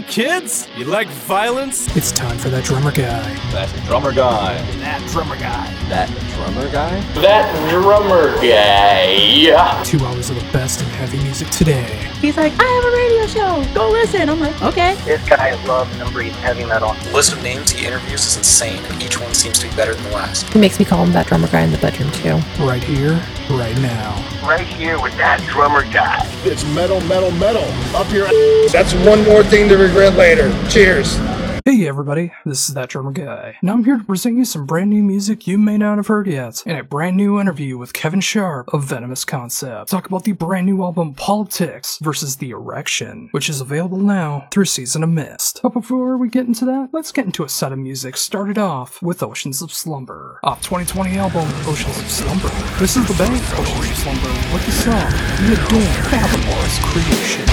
Hey kids, you like violence? It's time for that drummer guy. That drummer guy. That drummer guy. That drummer guy? That drummer guy. Two hours of the best in heavy music today. He's like, I have a radio show. Go listen. I'm like, okay. This guy loves and breathes heavy metal. The list of names he interviews is insane, and each one seems to be better than the last. He makes me call him that drummer guy in the bedroom too. Right here, right now. Right here with that drummer guy. It's metal, metal, metal. Up your ass. That's one more thing to regret later. Cheers. Hey everybody, this is That Drummer Guy. and I'm here to present you some brand new music you may not have heard yet, in a brand new interview with Kevin Sharp of Venomous Concept. Talk about the brand new album Politics versus The Erection, which is available now through Season of Mist. But before we get into that, let's get into a set of music started off with Oceans of Slumber. Off 2020 album Oceans of Slumber. This is the band Oceans of Slumber with the song The Adorn Fathomless Creation.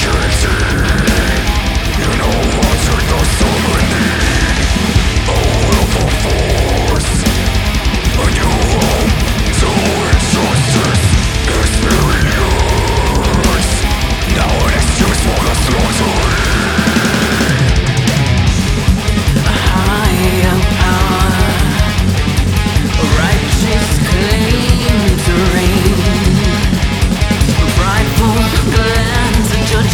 security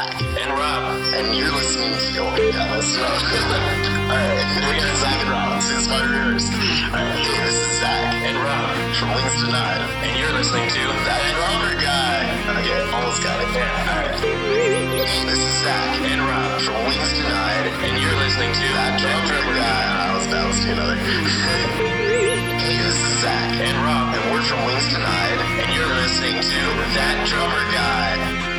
And Rob, and you're listening to Oh yeah, that's Rob. Alright, we got Zach and Rob, since my reviewers. Alright, this is Zach and Rob from Wings Denied, and you're listening to That Robert Guy. Okay, almost got it there. Alright. This is Zach and Rob from Wings to Nine, and you're listening to That drummer Guy. I was bounced to another. hey, this is Zach and Rob, and we're from Wings Denied, and you're listening to That Drummer Guy.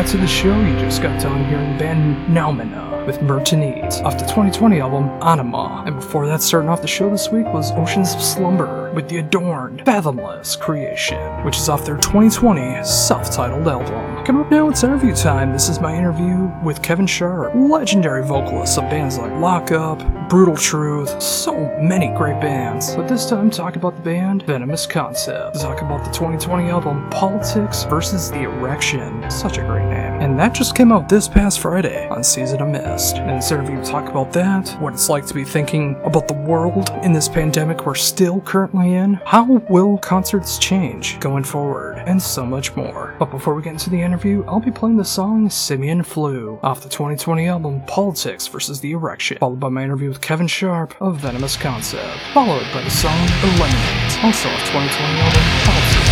Back to the show. You just got done hearing the band Noumena uh, with Murtuneet off the 2020 album Anima. And before that, starting off the show this week was Oceans of Slumber with the adorned, fathomless creation, which is off their 2020 self-titled album. Coming up now, it's interview time. This is my interview with Kevin Sharp, legendary vocalist of bands like Lock Up, Brutal Truth, so many great bands. But this time, talk about the band Venomous Concept. Talk about the 2020 album Politics versus the Erection. Such a great name. And that just came out this past Friday on Season of Mist. And in this interview, talk about that, what it's like to be thinking about the world in this pandemic we're still currently in, how will concerts change going forward, and so much more. But before we get into the interview, I'll be playing the song Simian Flu off the 2020 album Politics versus the Erection, followed by my interview with Kevin Sharp of Venomous Concept, followed by the song Eliminate, also off 2020 album Politics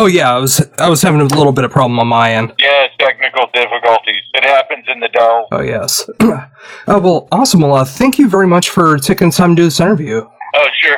Oh yeah, I was I was having a little bit of problem on my end. Yeah, technical difficulties. It happens in the dome. Oh yes. oh well, awesome. Well, uh, thank you very much for taking time to do this interview. Oh, sure.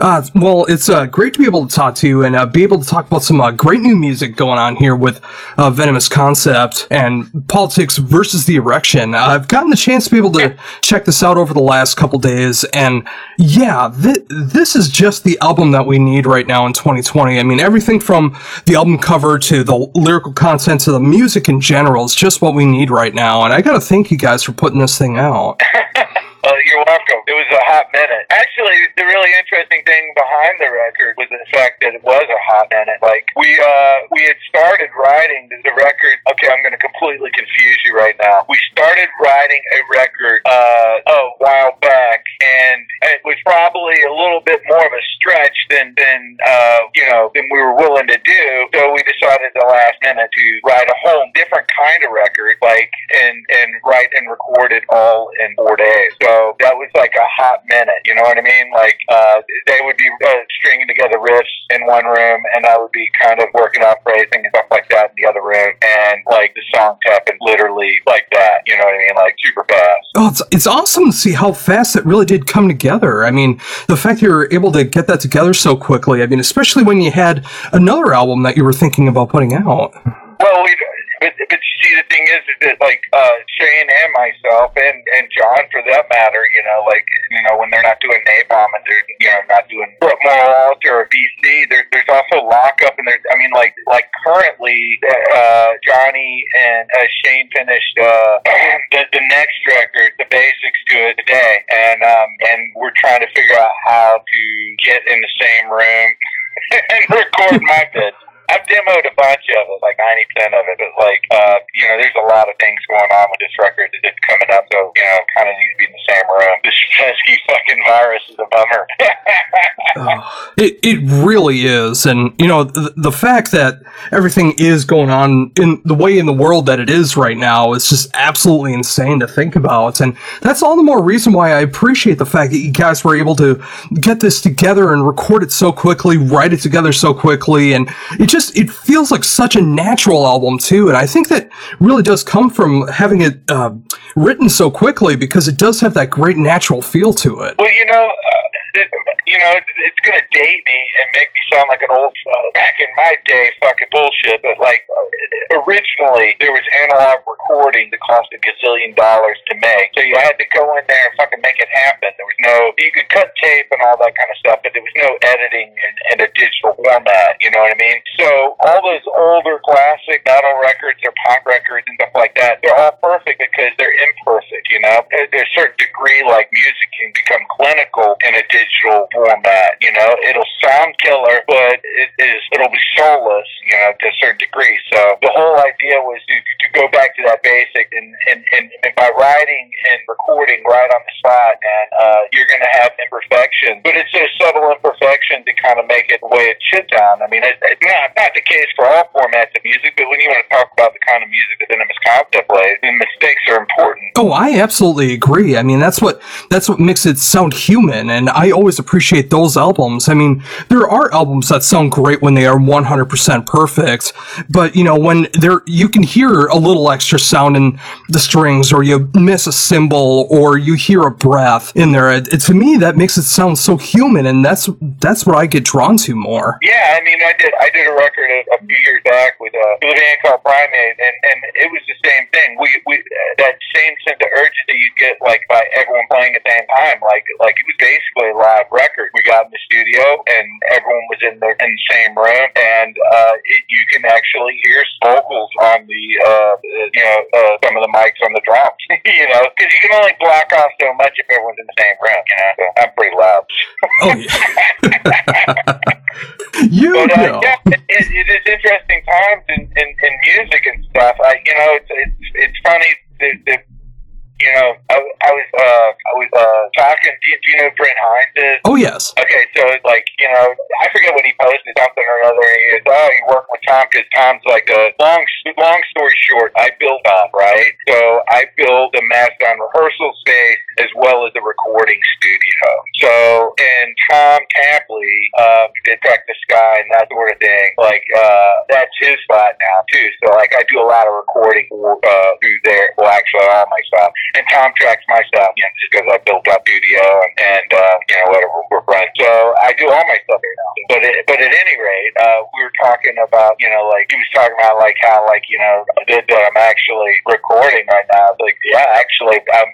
Uh, well, it's uh, great to be able to talk to you and uh, be able to talk about some uh, great new music going on here with uh, Venomous Concept and Politics versus the Erection. I've gotten the chance to be able to check this out over the last couple days, and yeah, th- this is just the album that we need right now in 2020. I mean, everything from the album cover to the lyrical content to the music in general is just what we need right now, and I gotta thank you guys for putting this thing out. Uh, you're welcome. It was a hot minute. Actually, the really interesting thing behind the record was the fact that it was a hot minute. Like we uh, we had started writing the record. Okay, I'm going to completely confuse you right now. We started writing a record uh, a while back, and it was probably a little bit more of a stretch than than uh, you know than we were willing to do. So we decided the last minute to write a whole different kind of record, like and and write and record it all in four days. So that was like a hot minute. You know what I mean? Like uh, they would be uh, stringing together riffs in one room, and I would be kind of working out phrasing and stuff like that in the other room, and like the songs happened literally like that. You know what I mean? Like super fast. Oh, it's, it's awesome to see how fast it really did come together. I mean, the fact you were able to get that together so quickly, I mean, especially when you had another album that you were thinking about putting out. Well, we, but, but see, the thing is, is that like uh, Shane and myself, and and John for that matter, you know, like you know, when they're not doing Napalm and they're you know not doing Moral or BC, there, there's also Lockup, and there's I mean, like like currently, uh, Johnny and uh, Shane finished uh, the the next record, the basics to it today, and um and we're trying to figure out how to get in the same room and record my bits. I've demoed a bunch of it, like ninety percent of it, but like uh, you know, there's a lot of things going on with this record that's coming up, so you know, kind of need to be in the same room. This pesky fucking virus is a bummer. It it really is, and you know the, the fact that everything is going on in the way in the world that it is right now is just absolutely insane to think about, and that's all the more reason why I appreciate the fact that you guys were able to get this together and record it so quickly, write it together so quickly, and it just it feels like such a natural album too, and I think that really does come from having it uh, written so quickly because it does have that great natural feel to it. well, you know, uh, you know, it, it's gonna date me and make me sound like an old uh, back in my day, fucking bullshit. But like, originally there was analog recording that cost a gazillion dollars to make, so you had to go in there and fucking make it happen. There was no, you could cut tape and all that kind of stuff, but there was no editing in, in a digital format. You know what I mean? So all those older classic metal records or punk records and stuff like that, they're all perfect because they're imperfect. You know, there's a certain degree like music can become clinical in a digital format. You know, it'll sound killer, but it is it'll be soulless. You know, to a certain degree. So the whole idea was to, to go back to that basic, and and, and, and by writing and recording right on the spot, and uh, you're going to have imperfections, but it's a subtle imperfection to kind of make it the way it should sound. I mean, it, it's not not the case for all formats of music, but when you want to talk about the kind of music that Venomous Concept plays, then mistakes are important. Oh, I absolutely agree. I mean, that's what that's what makes it sound human, and I always appreciate those albums. I mean, there are albums that sound great when they are 100% perfect, but you know, when there you can hear a little extra sound in the strings, or you miss a cymbal, or you hear a breath in there. It, it- to me, that makes it sound so human, and that's that's what I get drawn to more. Yeah, I mean, I did I did a record a, a few years back with uh, a band called Primate, and and it was the same thing. We we that same sense of urgency you get like by everyone playing at the same time. Like like it was basically live record. We got in the studio, and everyone was in the in the same room, and uh, it, you can actually hear vocals on the uh, you know uh, some of the mics on the drums. you know, because you can only block off so much if everyone's in the same room. You know, so I'm pretty loud. Oh yeah, you But uh, know. yeah, it, it, it is interesting times in, in, in music and stuff. I, you know, it's it's it's funny that, that you know I, I was uh, I was uh, talking. Do you, do you know Brent Hinds is? Oh yes. Okay, so it's like you know, I forget what he posted something or another. He goes, "Oh, you work with Tom because Tom's like a long, long story short. I built Tom, right? So I build a Mastodon rehearsal space as well as a recording studio. So and Tom Tapley uh, did Crack the Skye and that sort of thing. Like uh, that's his spot now too. So like I do a lot of recording uh, through there. Well, actually, all my stuff. And Tom tracks my stuff, you know, just because I built up studio and, and uh, you know whatever we're. So I do all my stuff here now. But it, but at any rate, uh, we were talking about you know like he was talking about like how like you know that I'm actually recording right now. Like yeah, actually I'm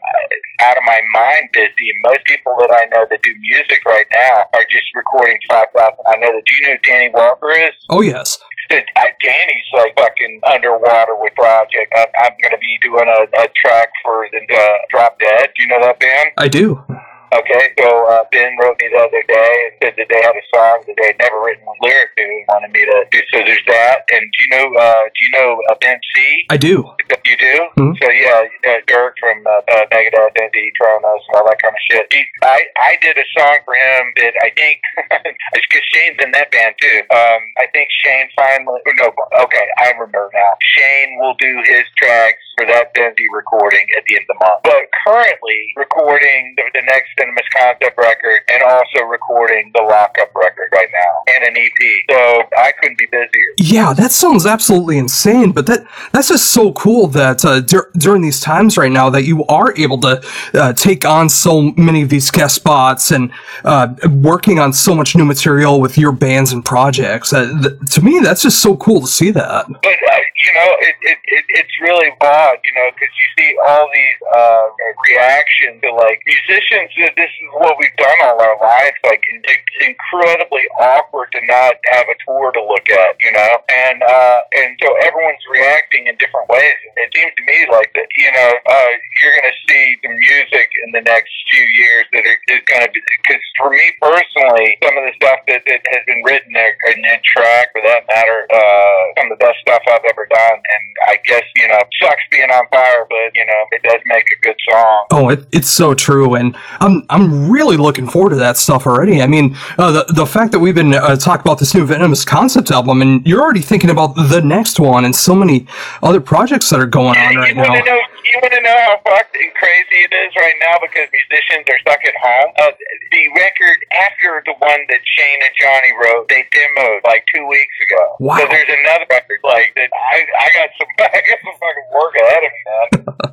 out of my mind busy. Most people that I know that do music right now are just recording five thousand. I know that. Do you know Danny Walker is? Oh yes. uh, Danny's like fucking underwater with Project. I'm, I'm gonna be doing a, a track for the uh, Drop Dead. Do you know that band? I do. Okay, so uh, Ben wrote me the other day and said that they had a song that they had never written a lyric to. and wanted me to do. So there's that. And do you know? Uh, do you know uh, Ben C? I do. You do? Mhm. So yeah, uh, Dirk from uh, uh, Megadeth, ND, Tronos, all that kind of shit. He, I I did a song for him that I think because Shane's in that band too. Um, I think Shane finally. oh, No, okay, I remember now. Shane will do his tracks for that then be recording at the end of the month. But currently recording the, the next Venomous Concept record and also recording the Lockup record right now and an EP. So I couldn't be busier. Yeah, that sounds absolutely insane. But that that's just so cool that uh, dur- during these times right now that you are able to uh, take on so many of these guest spots and uh, working on so much new material with your bands and projects. Uh, th- to me, that's just so cool to see that. But uh, you know, it, it, it it's really odd, you know, because you see all these uh, reactions to like musicians. This is what we've done all our lives. Like it's incredibly awkward to not have a tour to look at, you know, and uh, and so everyone's reacting in different ways. It seems to me like that, you know, uh, you're going to see the music in the next few years that is going to be. Because for me personally, some of the stuff that, that has been written and, and track for that matter, uh, some of the best stuff I've ever done. And I guess you know, sucks being on fire, but you know, it does make a good song. Oh, it, it's so true, and I'm I'm really looking forward to that stuff already. I mean, uh, the the fact that we've been uh, talking about this new Venomous concept album, and you're already thinking about the next one, and so many other projects that are going on right now. You want to know how fucked and crazy it is right now because musicians are stuck at home. Uh, the record after the one that Shane and Johnny wrote, they demoed like two weeks ago. Wow. So there's another record like that. I I got some I got some fucking work ahead of me, man.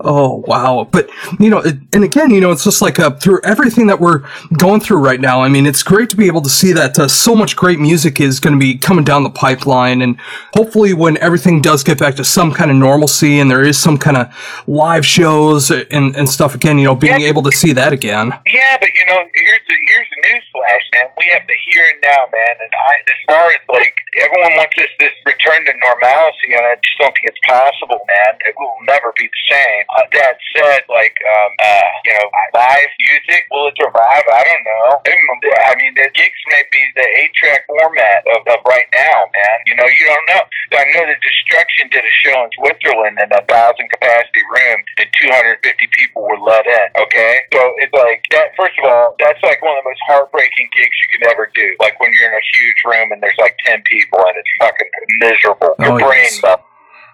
Oh wow! But you know, it, and again, you know, it's just like uh, through everything that we're going through right now. I mean, it's great to be able to see that uh, so much great music is going to be coming down the pipeline, and hopefully, when everything does get back to some kind of normalcy and there is some kind of live shows and, and stuff again, you know, being Yeah. able to see that again. Yeah, but you know, here's the here's the news flash, man. We have the here and now, man. And I, as far as like everyone wants this this return to normalcy, and I just don't think it's possible, man. It will never be the same. Uh, that said, like um, uh, you know, live music will it survive? I don't know. I mean, the gigs may be the eight track format of, of right now, man. You know, you don't know. I know that Destruction did a show in Switzerland in a thousand capacity room, and 250 people were let in. Okay, so it's like that. First of all, that's like one of the most heartbreaking gigs you can ever do. Like when you're in a huge room and there's like 10 people and it's fucking miserable. Your Oh, brain yes.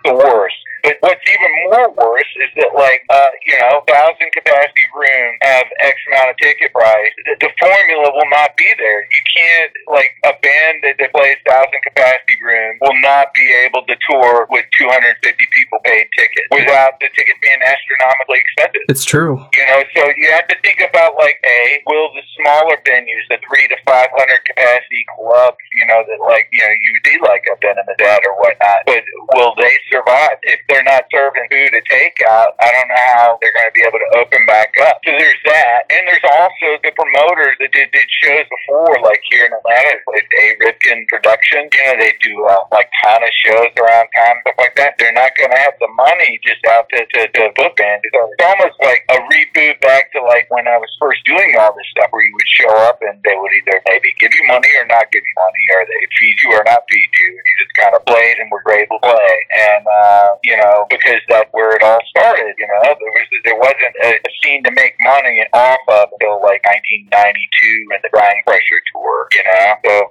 The worst. But what's even more worse is that, like, uh, you know, thousand capacity room have X amount of ticket price. The, the formula will not be there. You can't, like, a band that, that plays thousand capacity room will not be able to tour with 250 people paid tickets without the tickets being astronomically expensive. It's true. You know, so you have to think about like a will the smaller venues, the three to five hundred capacity clubs, you know, that like you know you do like a the Dead or whatnot, but will they survive if they're not serving food to takeout? I don't know how they're going to be able to open back up. So there's that, and there's also the promoters that did, did shows before, like here in Atlanta, with A Ripken Productions. You know, they do uh, like ton of shows around town, stuff like that. They're not going to have the money just out to, to, to book bands. So it's almost like a reboot back to like when I was first doing all this stuff, where you would show up and they would either maybe give you money or not give you money, or they feed you or not feed you, and you just kind of played and were able to play. And uh, you know, because that's where it all started. You know, there was there wasn't a, a scene to make money off of until like 1992 and the Grindcrusher tour. You know, so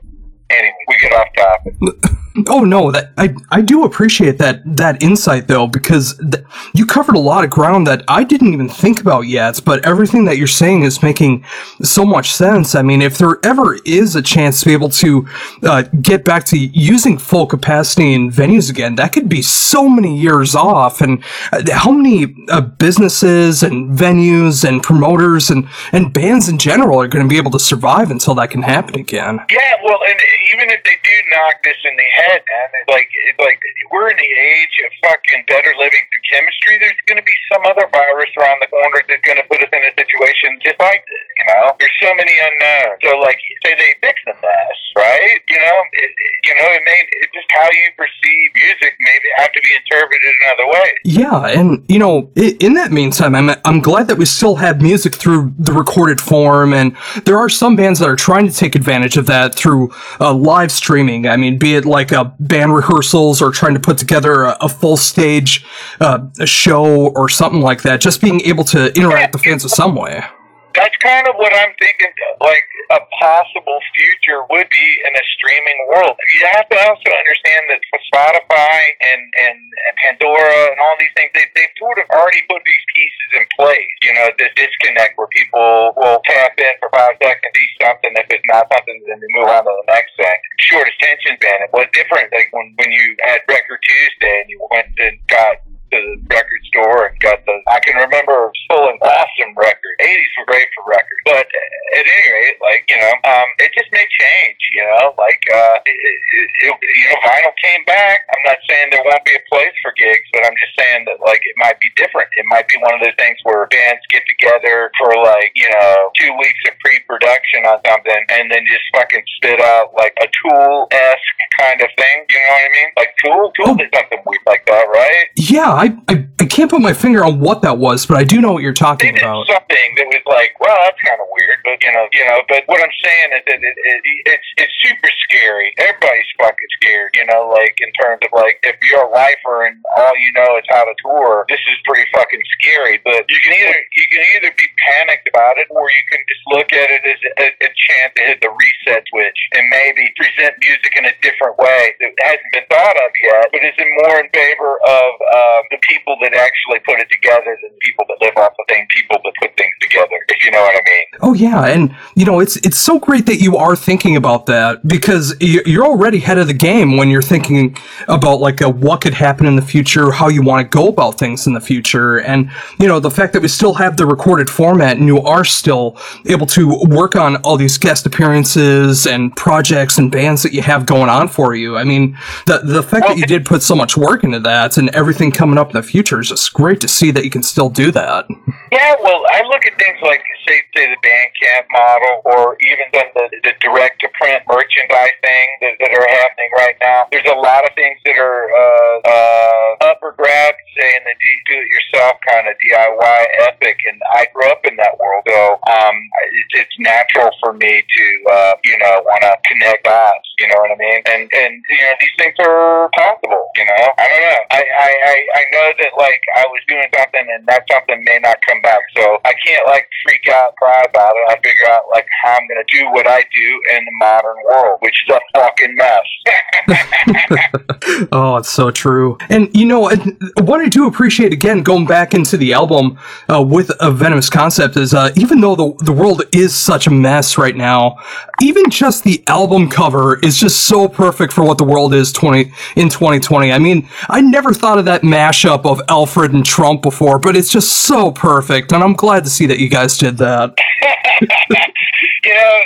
anyway, we get off topic. Oh no, that I I do appreciate that that insight though because th- you covered a lot of ground that I didn't even think about yet. But everything that you're saying is making so much sense. I mean, if there ever is a chance to be able to uh, get back to using full capacity in venues again, that could be so many years off. And uh, how many uh, businesses and venues and promoters and and bands in general are going to be able to survive until that can happen again? Yeah, well, and even if they do knock this in the head, man, it's like it's like we're in the age of fucking better living through chemistry. There's going to be some other virus around the corner that's going to put us in a situation just like this. You know, there's so many unknowns. So, like, say they fix the mess, right? You know, it, you know, it may it just how you perceive music maybe have to be interpreted in another way. Yeah, and you know, in that meantime, I'm I'm glad that we still have music through the recorded form, and there are some bands that are trying to take advantage of that through uh, live streaming. I mean, be it like uh, band rehearsals or trying to put together a, a full stage uh, a show or something like that. Just being able to interact with fans in some way. That's kind of what I'm thinking. Like a possible future would be in a streaming world. You have to also understand that Spotify and, and, and Pandora and all these things, they, they've sort of already put these pieces in place. You know, this disconnect where people will tap in for five seconds, see something. If it's not something, then they move on to the next thing. Short attention span. It was different. Like when, when you had Record Tuesday and you went and got the record store and got the. I can remember pulling awesome records. 80s were great for records, but at any rate, like you know, um, it just may change. You know, like uh, it, it, it, you know, vinyl came back. I'm not saying there won't be a place for gigs, but I'm just saying that like it might be different. It might be one of those things where bands get together for like you know two weeks of pre-production on something, and then just fucking spit out like a Tool esque kind of thing. You know what I mean? Like Tool, Tool did something weird like that, right? Yeah, I, I I can't put my finger on what that was, but I do know what you're they talking did about. something that was like, well, that's kind of weird, but you know, you know. But what I'm saying is that it, it, it's it's super scary. Everybody's fucking scared, you know. Like in terms of like, if you're a lifer and all you know is how to tour, this is pretty fucking scary. But you can either you can either be panicked about it, or you can just look at it as a, a chance to hit the reset switch and maybe present music in a different way that hasn't been thought of yet, but is in more in favor of um, the people that actually put it together than people that live off the same people that put things together. If you know what I mean. Oh yeah, and you know it's it's so great that you are thinking about that because you're already ahead of the game when you're thinking about like uh what could happen in the future, how you want to go about things in the future, and you know the fact that we still have the recorded format and you are still able to work on all these guest appearances and projects and bands that you have going on for you. I mean, the the fact that you did put so much work into that and everything coming up in the future is just great to see that you can still do that. Yeah, well, I look at things like say say the Bandcamp model, or even the, the, the direct to print merchandise thing that, that are happening right now. There's a lot of things that are uh, uh, up for grabs, say in the do it yourself kind of DIY epic, and I grew up in that world, so um, it's, it's natural for me to uh, you know want to connect dots. You know what I mean? And and you know these things are possible. You know, I don't know. I I I, I know that like I was doing something and that something may not come back, so I can't like freak out, cry about it. I figure out like how I'm gonna do what I do in the modern world, which is a fucking mess. oh, it's so true. And you know, what I do appreciate again going back into the album uh, with a venomous concept is uh, even though the the world is such a mess right now, even just the album cover is just so perfect for what the world is twenty in 2020. I mean, I never thought of that mashup of Alfred and Trump before, but it's just so perfect, and I'm glad to see that you guys did that. you know,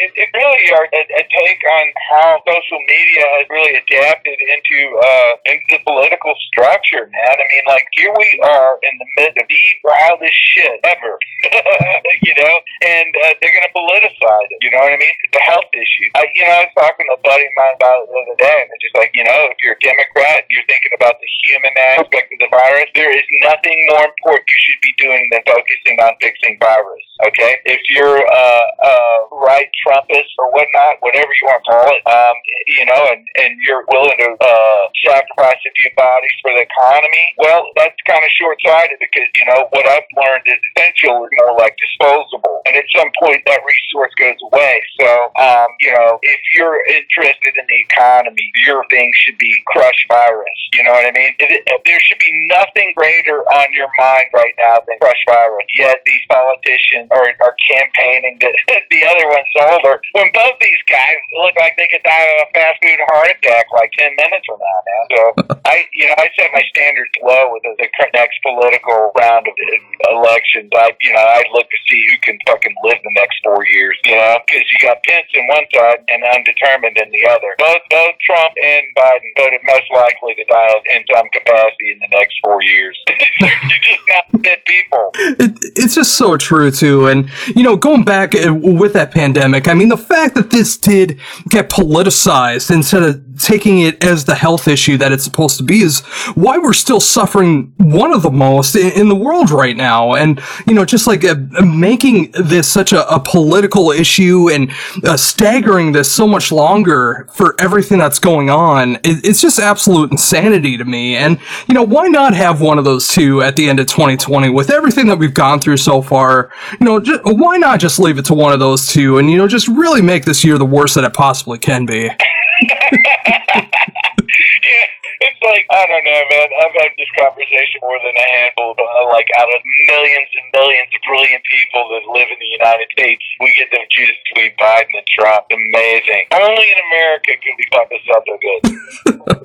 it, it really are a, a take on how social media has really adapted into uh, into the political structure, man. I mean, like here we are in the midst of the wildest shit ever, you know, and uh, they're going to politicize it. You know what I mean? A health issue. I, you know, I was talking to a buddy of mine about it the other day, and it's just like, you know, if you're a Democrat, you're thinking about the human aspect of the virus. There is nothing more important you should be doing than focusing on fixing virus. Okay, if you're uh, uh, right Trumpist or whatnot, whatever you want to call it, um, you know, and, and you're willing to uh, sacrifice a few bodies for the economy, well, that's kind of short sighted because, you know, what I've learned is essential is more like disposable. And at some point, that resource goes away. So, um, you know, if you're interested in the economy, your thing should be crush virus. You know what I mean? It, it, there should be nothing greater on your mind right now than crush virus. Yet these politicians are, are campaigning that the other one's older. When both these guys look like they could die of a fast food heart attack like 10 minutes from now, man. So I, you know, I set my standards low with the, the next political round of uh, elections. I, you know, I look to see who can fucking live the next four years, you know, because you got Pence in one side and undetermined in the other. Both, both Trump and Biden voted most likely to die in some capacity in the next four years. You're just not fit people. It, it's just so true too, and you know, going back uh, with that pandemic. I mean, the fact that this did get politicized instead of taking it as the health issue that it's supposed to be is why we're still suffering one of the most in, in the world right now. And, you know, just like uh, making this such a, a political issue and uh, staggering this so much longer for everything that's going on, it, it's just absolute insanity to me. And, you know, why not have one of those two at the end of 2020 with everything that we've gone through so far? You know, just, why not just leave it to one of those two and, you know, just really make this year the worst that it possibly can be? it's like I don't know, man. I've had this conversation more than a handful. Of, uh, like out of millions and millions of brilliant people that live in the United States, we get to choose between Biden and Trump. Amazing. Only in America can we fuck this up so good.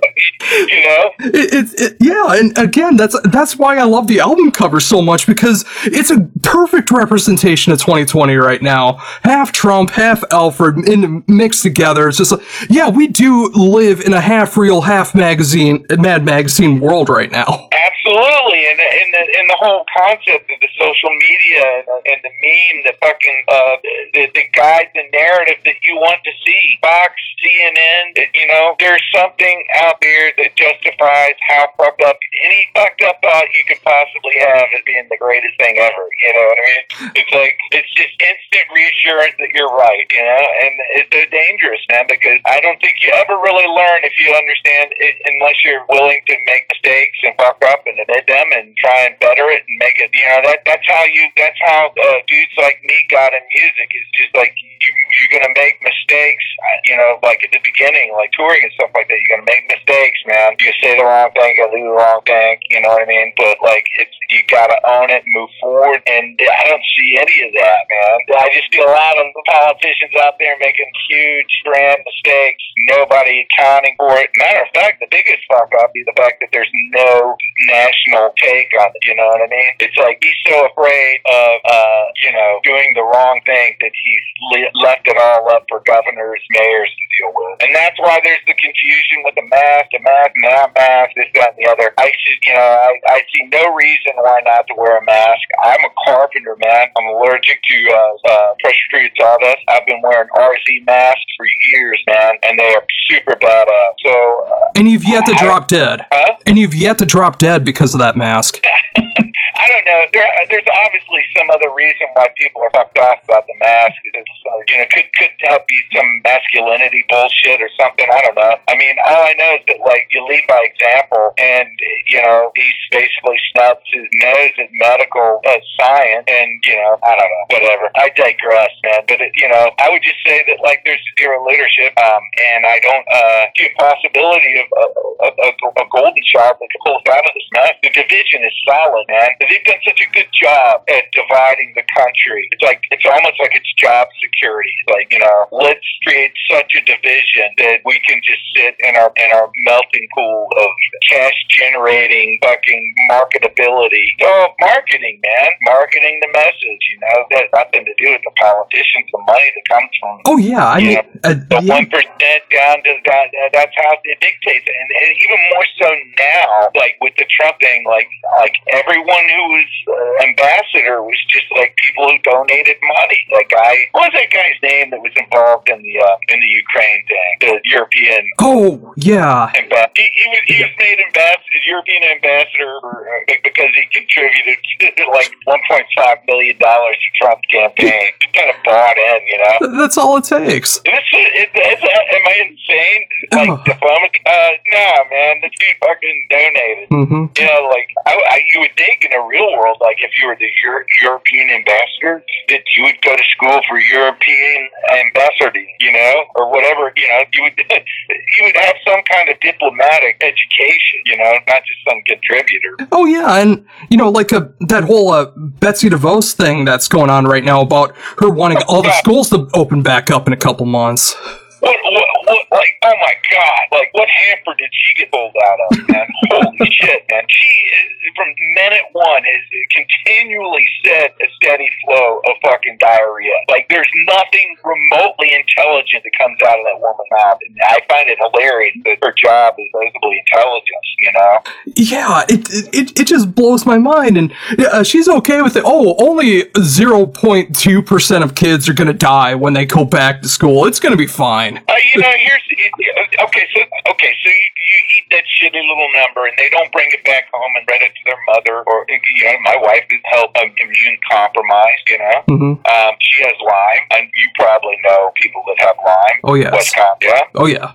you know? It, it, it, yeah, and again, that's that's why I love the album cover so much because it's a perfect representation of 2020 right now. Half Trump, half Alfred, in mixed together. It's just like, yeah, we do live in a half real, half magazine, Mad Magazine world right now. Absolutely, and the, the whole concept of the social media and, and the meme, the fucking uh, the, the guide, the narrative that you want to see, Fox, CNN, you know, there's something out there that justifies how fucked up any fucked up thought you could possibly have as being the greatest thing ever. You know what I mean? It's like it's just instant reassurance that you're right. You know, and it's so dangerous, man, because I don't think you ever really learn if you understand it unless you're willing to make mistakes and fuck up and admit them and try and better it and make it. You know, that that's how you. That's how uh, dudes like me got in music. Is just like you, you're gonna make mistakes. uh, You know, like at the beginning, like touring and stuff like that. You're gonna make mistakes, man. You say the wrong thing, you do the wrong thing. You know what I mean? But like, it's you gotta own it and move forward. And I don't see any of that, man. I just see a lot of politicians out there making huge grand mistakes. Nobody accounting for it. Matter of fact, the biggest fuck up is the fact that there's no national take on it. You know what I mean? It's like he's so afraid of, uh, you know, doing the wrong thing that he's le- left it all up for governors, mayors to deal with. And that's why there's the confusion with the mask, the mask, not mask, this, that, and the other. I should, you know, I, I see no reason why not to wear a mask. I'm a carpenter, man. I'm allergic to uh, uh, pressure treated sawdust. I've been wearing RZ masks for years, man, and they are super badass. So, uh, And you've yet to drop dead. Huh? And you've yet to drop dead because of that mask. I don't know. There, there's obviously some other reason why people are fucked off about the mask. It's, uh, you know, could could help be some masculinity bullshit or something. I don't know. I mean, all I know is that like you lead by example, and you know he's basically snubs his nose at medical uh, science, and you know I don't know, whatever. I digress, man. But it, you know, I would just say that like there's zero leadership, um, and I don't uh, see a possibility of a, a, a, a golden shot that could pull us out of this mess. The division is solid, man. They've done such a good job at dividing the country. It's like it's almost like it's job security. Like you know, let's create such a division that we can just sit in our in our melting pool of cash generating fucking marketability. So marketing, man, marketing the message. You know, that nothing to do with the politicians. The money that comes from Oh yeah, I mean, know, uh, the yeah. one percent down to that. That's how it dictates, and, and even more so now, like with the Trump thing, like like everyone who was uh, ambassador was just like people who donated money. That guy, what was that guy's name that was involved in the uh, in the Ukraine thing? The European Oh yeah, ambassador. He, he was he was made ambassador, European ambassador uh, because he contributed like 1.5 million dollars to Trump's campaign. He kind of bought in, you know. That's all it takes. This is, is, am I insane? Like Oh. diplomacy? Uh, nah, man. The dude fucking donated. hmm You know, like I, I, you would think in a real world, like if you were the Euro- European ambassador, that you would go to school for European ambassador, you know, or whatever. You know, you would you would have some kind of diplomatic education, you know, not just some contributor. Oh yeah, and you know, like uh, that whole uh, Betsy DeVos thing that's going on right now about her wanting all the schools to open back up in a couple months. What, what, what, like, oh my god! Like, what hamper did she get pulled out of, man? Holy shit, man! She is, from minute one has continually said a steady flow of fucking diarrhea. Like there's nothing remotely intelligent that comes out of that woman's mouth, and I find it hilarious that her job is supposedly intelligence. You know? Yeah, it it, it just blows my mind, and uh, she's okay with it. Oh, only zero point two percent of kids are gonna die when they go back to school. It's gonna be fine. Uh, you know, here's it, okay. So okay, so you, you eat that shitty little number, and they don't bring it back home and read it to their mother, or you know, my wife is help um, immune compromised. You know, hmm um, she has Lyme, and you probably know people that have Lyme. Oh yes. Wisconsin, yeah. Oh yeah.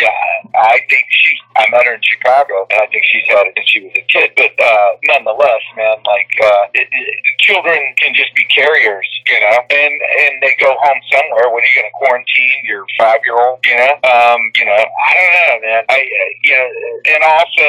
Yeah, I think she. I met her in Chicago, and I think she's had it since she was a kid. But uh, nonetheless, man, like uh, it, it, children can just be carriers, you know, and and they go home somewhere. What are you going to quarantine your five year old? You know, um, you know, I don't know, man. I, uh, you know, and also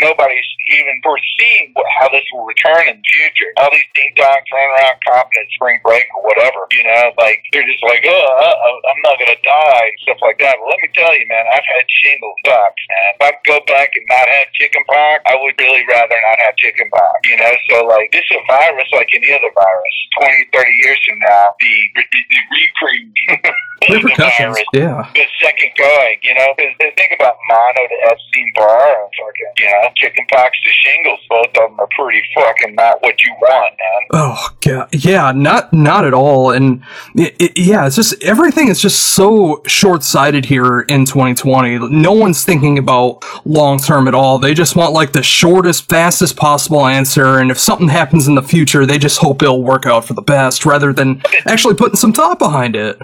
nobody's even foreseeing what, how this will return in the future. All these ding dongs running around confident spring break or whatever, you know, like they're just like, oh, uh, I'm not going to die and stuff like that. But let me tell you, man. I've had shingles sucks, man. If I go back and not have chicken pox, I would really rather not have chicken pox. You know, so like this is a virus like any other virus. 20, 30 years from now, the the, the reprieve Repercussions. Yeah. the second going, you know, because think about mono to Epstein Barr and fucking, you know, chicken pox to shingles. Both of them are pretty fucking not what you want, man. Oh god, yeah, not not at all. And it, it- yeah, it's just everything is just so short sighted here in 2020. No one's thinking about long term at all. They just want like the shortest, fastest possible answer. And if something happens in the future, they just hope it'll work out for the best, rather than actually putting some thought behind it.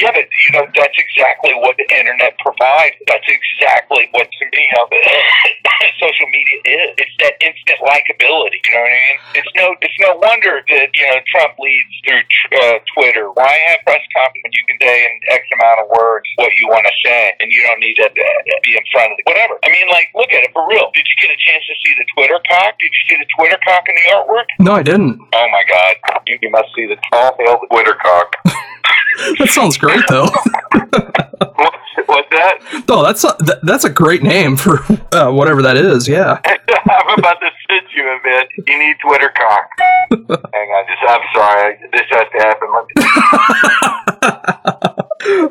Yeah, but you know that's exactly what the internet provides. That's exactly what to me how the social media is. It's that instant likability. You know what I mean? It's no, it's no wonder that you know Trump leads through uh, Twitter. Why have press conference when you can say in X amount of words what you want to say, and you don't need to uh, be in front of the whatever. I mean, like, look at it for real. Did you get a chance to see the Twitter cock? Did you see the Twitter cock in the artwork? No, I didn't. Oh my God! You, you must see the tall hail Twitter cock. That sounds great though. What's, what's that? Oh, that's a, that, that's a great name for uh, whatever that is. Yeah. I'm about to sit you a bit. You need Twitter cock. Hang on, just I'm sorry. This has to happen.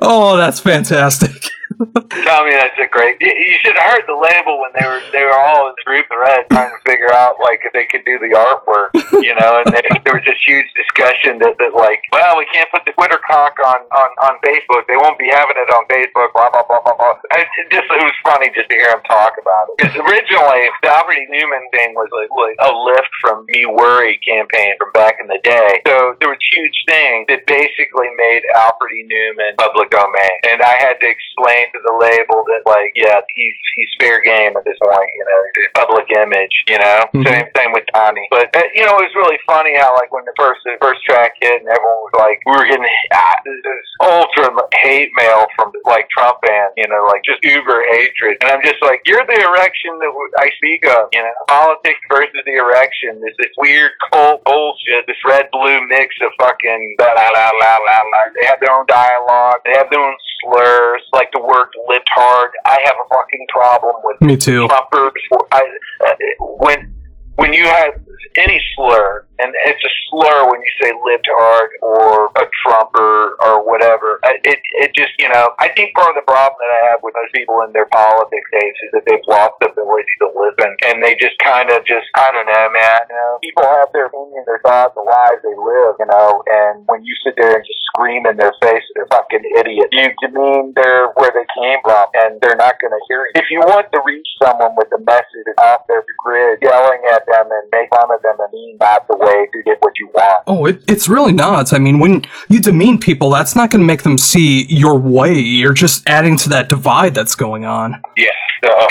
Oh, that's fantastic. Tell me that's a great. You, should have heard the label when they were they were all in the group red trying to figure out like if they could do the artwork, you know. And they, there was this huge discussion that, that like, well, we can't put the Twitter cock on on on Facebook. They won't be having it on Facebook. Blah blah blah blah blah. And it just it was funny just to hear them talk about it. Because originally the Albert E. Neuman thing was like, like a lift from Me Worry campaign from back in the day. So there was huge thing that basically made Alfred E. Neuman public domain, and I had to explain to the label that like, yeah, he's he's fair game at this point. You know, public image. You know, Mhm. same same with Donnie. But uh, you know, it was really funny how like when the first the first track hit and everyone was like, we were getting ah, this ultra hate mail from like Trump fans. You know, like just uber hatred, and I'm just like, you're the erection that I speak of. You know, politics versus the erection is this weird cult bullshit, this red blue mix of fucking. They have their own dialogue. They have their own slurs, like the word libtard. I have a fucking problem with Me too. Trumpers. I, uh, when when you have any slur, and it's a slur when you say libtard or a Trumper or whatever. It it just you know I think part of the problem that I have with those people in their politics days is that they've lost the ability to listen, and they just kind of just I don't know, man. You know, people have their opinion, their thoughts, the lives they live. You know, and when you sit there and just scream in their face, they're fucking idiot. You demean their where they came from, and they're not going to hear you. If you want to reach someone with a message off their grid, yelling at them and make fun of them and mean not the way to get what you want. Oh, it, it's really not. I mean, when you demean people, that's not going to make them see your way. You're just adding to that divide that's going on. Yeah. So,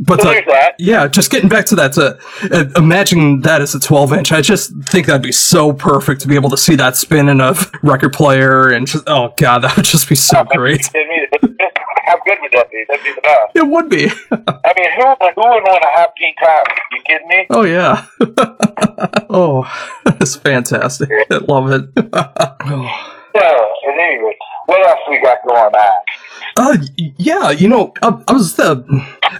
But so uh, that. yeah, just getting back to that, to uh, imagine that as a 12 inch. I just think that'd be so perfect to be able to see that spin in a record player and just, oh god, that would just be so great. I How good would that be? That'd be the best. It would be. I mean, who who would want a half-teen Titans? You kidding me? Oh yeah. oh, it's fantastic. I love it. oh. So, at any rate, what else we got going on? Uh, yeah, you know, I, I was uh,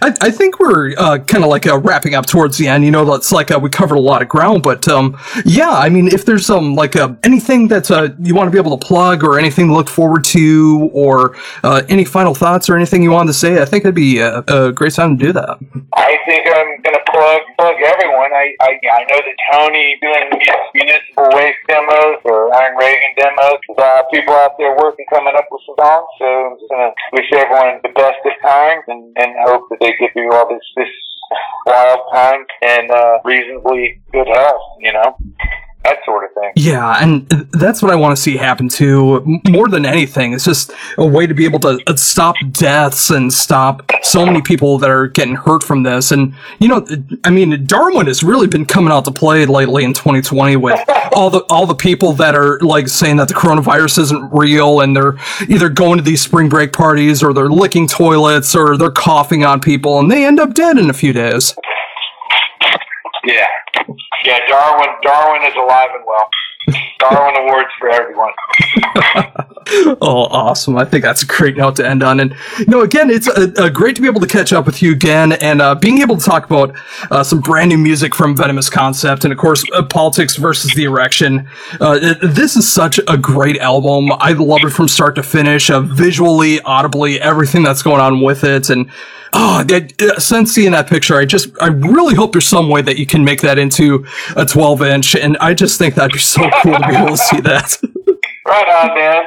I, I think we're uh, kind of like uh, wrapping up towards the end. You know, that's like uh, we covered a lot of ground, but um, yeah, I mean, if there's um like uh, anything that uh, you want to be able to plug or anything to look forward to, or uh, any final thoughts or anything you wanted to say, I think it'd be a, a great time to do that. I think I'm gonna plug plug everyone. I I, I know that Tony doing municipal waste demos or Iron Reagan demos. Uh, people out there working, coming up with some songs. So I'm just gonna wish everyone the best of times and, and hope that they get through all this this wild time and uh, reasonably good health. You know, that sort of thing. Yeah, and that's what I want to see happen too. More than anything, it's just a way to be able to uh, stop deaths and stop so many people that are getting hurt from this. And you know, I mean, Darwin has really been coming out to play lately in 2020 with all the all the people that are like saying that the coronavirus isn't real, and they're either going to these spring break parties or they're licking toilets or they're coughing on people, and they end up dead in a few days. Yeah, yeah. Darwin Darwin is alive and well. Darwin awards for everyone. Oh, awesome. I think that's a great note to end on. And, you know, again, it's uh uh great to be able to catch up with you again and uh, being able to talk about uh, some brand new music from Venomous Concept and, of course, Politics versus the Erection. This is such a great album. I love it from start to finish, visually, audibly, everything that's going on with it. And, Oh, that, since seeing that picture, I just, I really hope there's some way that you can make that into a 12 inch. And I just think that'd be so cool to be able to see that. Right on, man.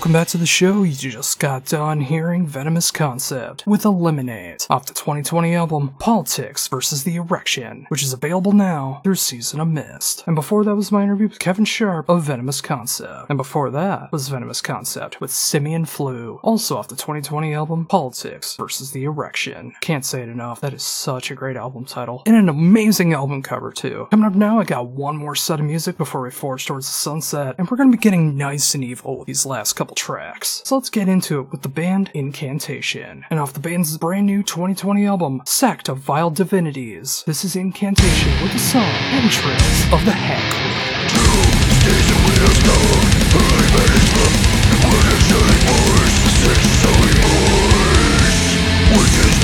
Welcome back to the show. You just got done hearing Venomous Concept with Eliminate off the 2020 album Politics vs. the Erection, which is available now through Season of Mist. And before that was my interview with Kevin Sharp of Venomous Concept. And before that was Venomous Concept with Simian Flu, also off the 2020 album Politics vs. the Erection. Can't say it enough. That is such a great album title. And an amazing album cover, too. Coming up now, I got one more set of music before we forge towards the sunset, and we're gonna be getting nice and evil with these last couple tracks. So let's get into it with the band Incantation. And off the band's brand new 2020 album, Sect of Vile Divinities, this is Incantation with the song Entrails of the Hag. Which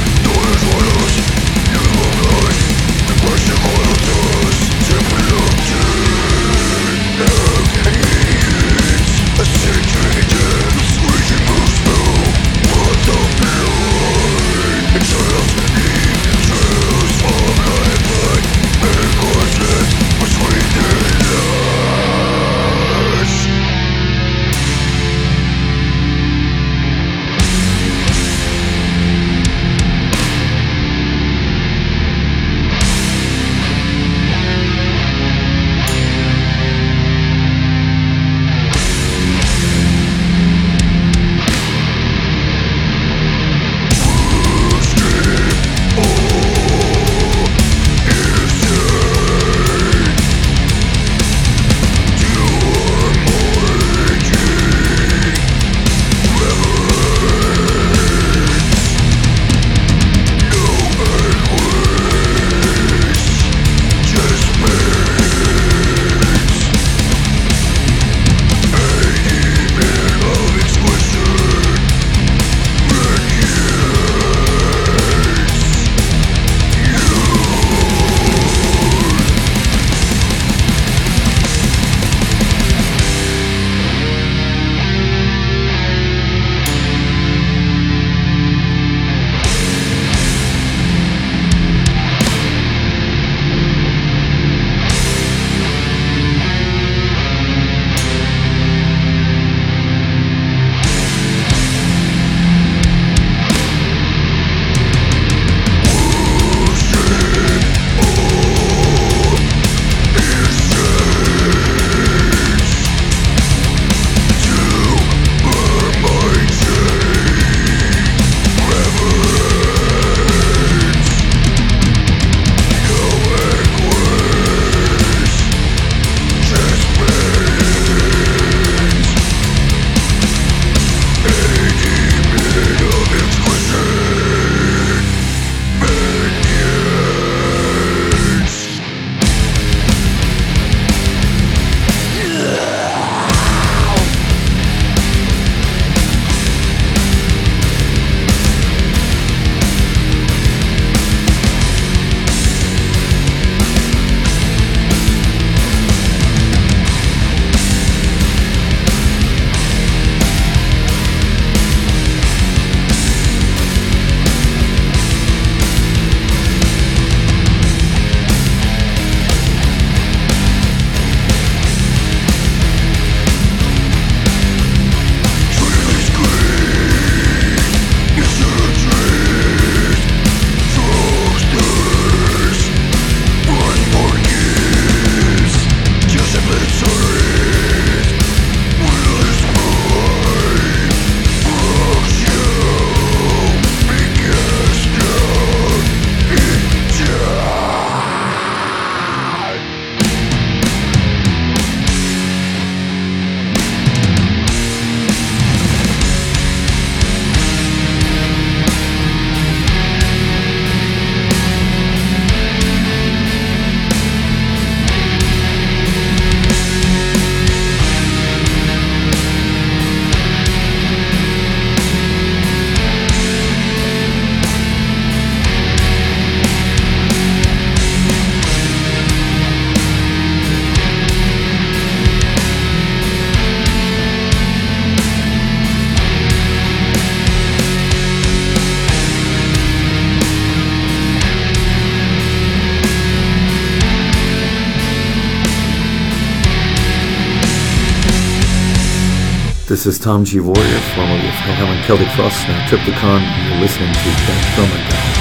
This is Tom G. Warrior, formerly of Hellhammer Celtic Frost, now Triptykon, and you're listening to That Drummer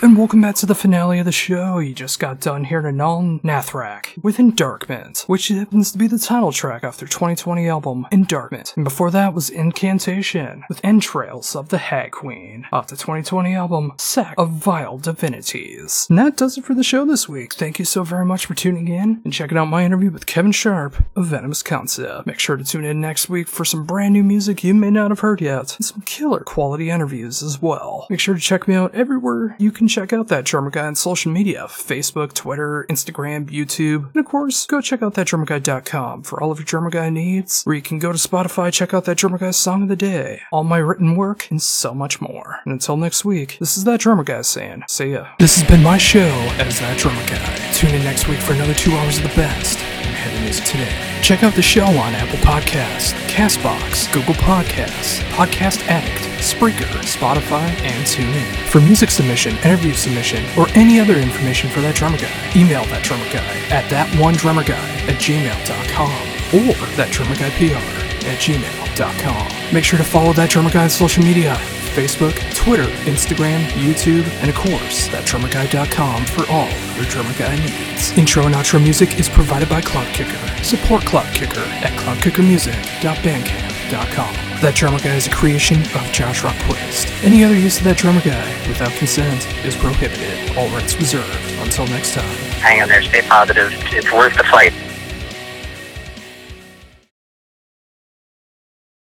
And welcome back to the finale of the show. You just got done hearing Anaal Nathrakh with Endarkenment, which happens to be the title track off their 2020 album, Endarkenment. And before that was Incantation with Entrails of the Hag Queen off the 2020 album, Sect of Vile Divinities. And that does it for the show this week. Thank you so very much for tuning in and checking out my interview with Kevin Sharp of Venomous Concept. Make sure to tune in next week for some brand new music you may not have heard yet and some killer quality interviews as well. Make sure to check me out everywhere you can check out that drummer guy on social media Facebook, Twitter, Instagram, YouTube, and of course, go check out that thatdrummerguy.com for all of your drummer guy needs, where you can go to Spotify, check out that drummer guy song of the day, all my written work, and so much more. And until next week, this is that drummer guy saying, see ya. This has been my show as that drummer guy. Tune in next week for another two hours of the best heavy music today. Check out the show on Apple Podcasts, Castbox, Google Podcasts, Podcast Addict, Spreaker, Spotify, and TuneIn. For music submission, interview submission, or any other information for that drummer guy, email that drummer guy at that one drummer guy at gmail.com or that drummer guy PR at gmail.com. Make sure to follow That Drummer Guy on social media Facebook, Twitter, Instagram, YouTube, and of course, thatdrummerguy.com for all your drummer guy needs. Intro and outro music is provided by Cloud Kicker. Support Cloud Kicker at cloudkickermusic.bandcamp.com. That Drummer Guy is a creation of Josh Rockquist. Any other use of That Drummer Guy without consent is prohibited. All rights reserved. Until next time. Hang in there, stay positive. It's worth the fight.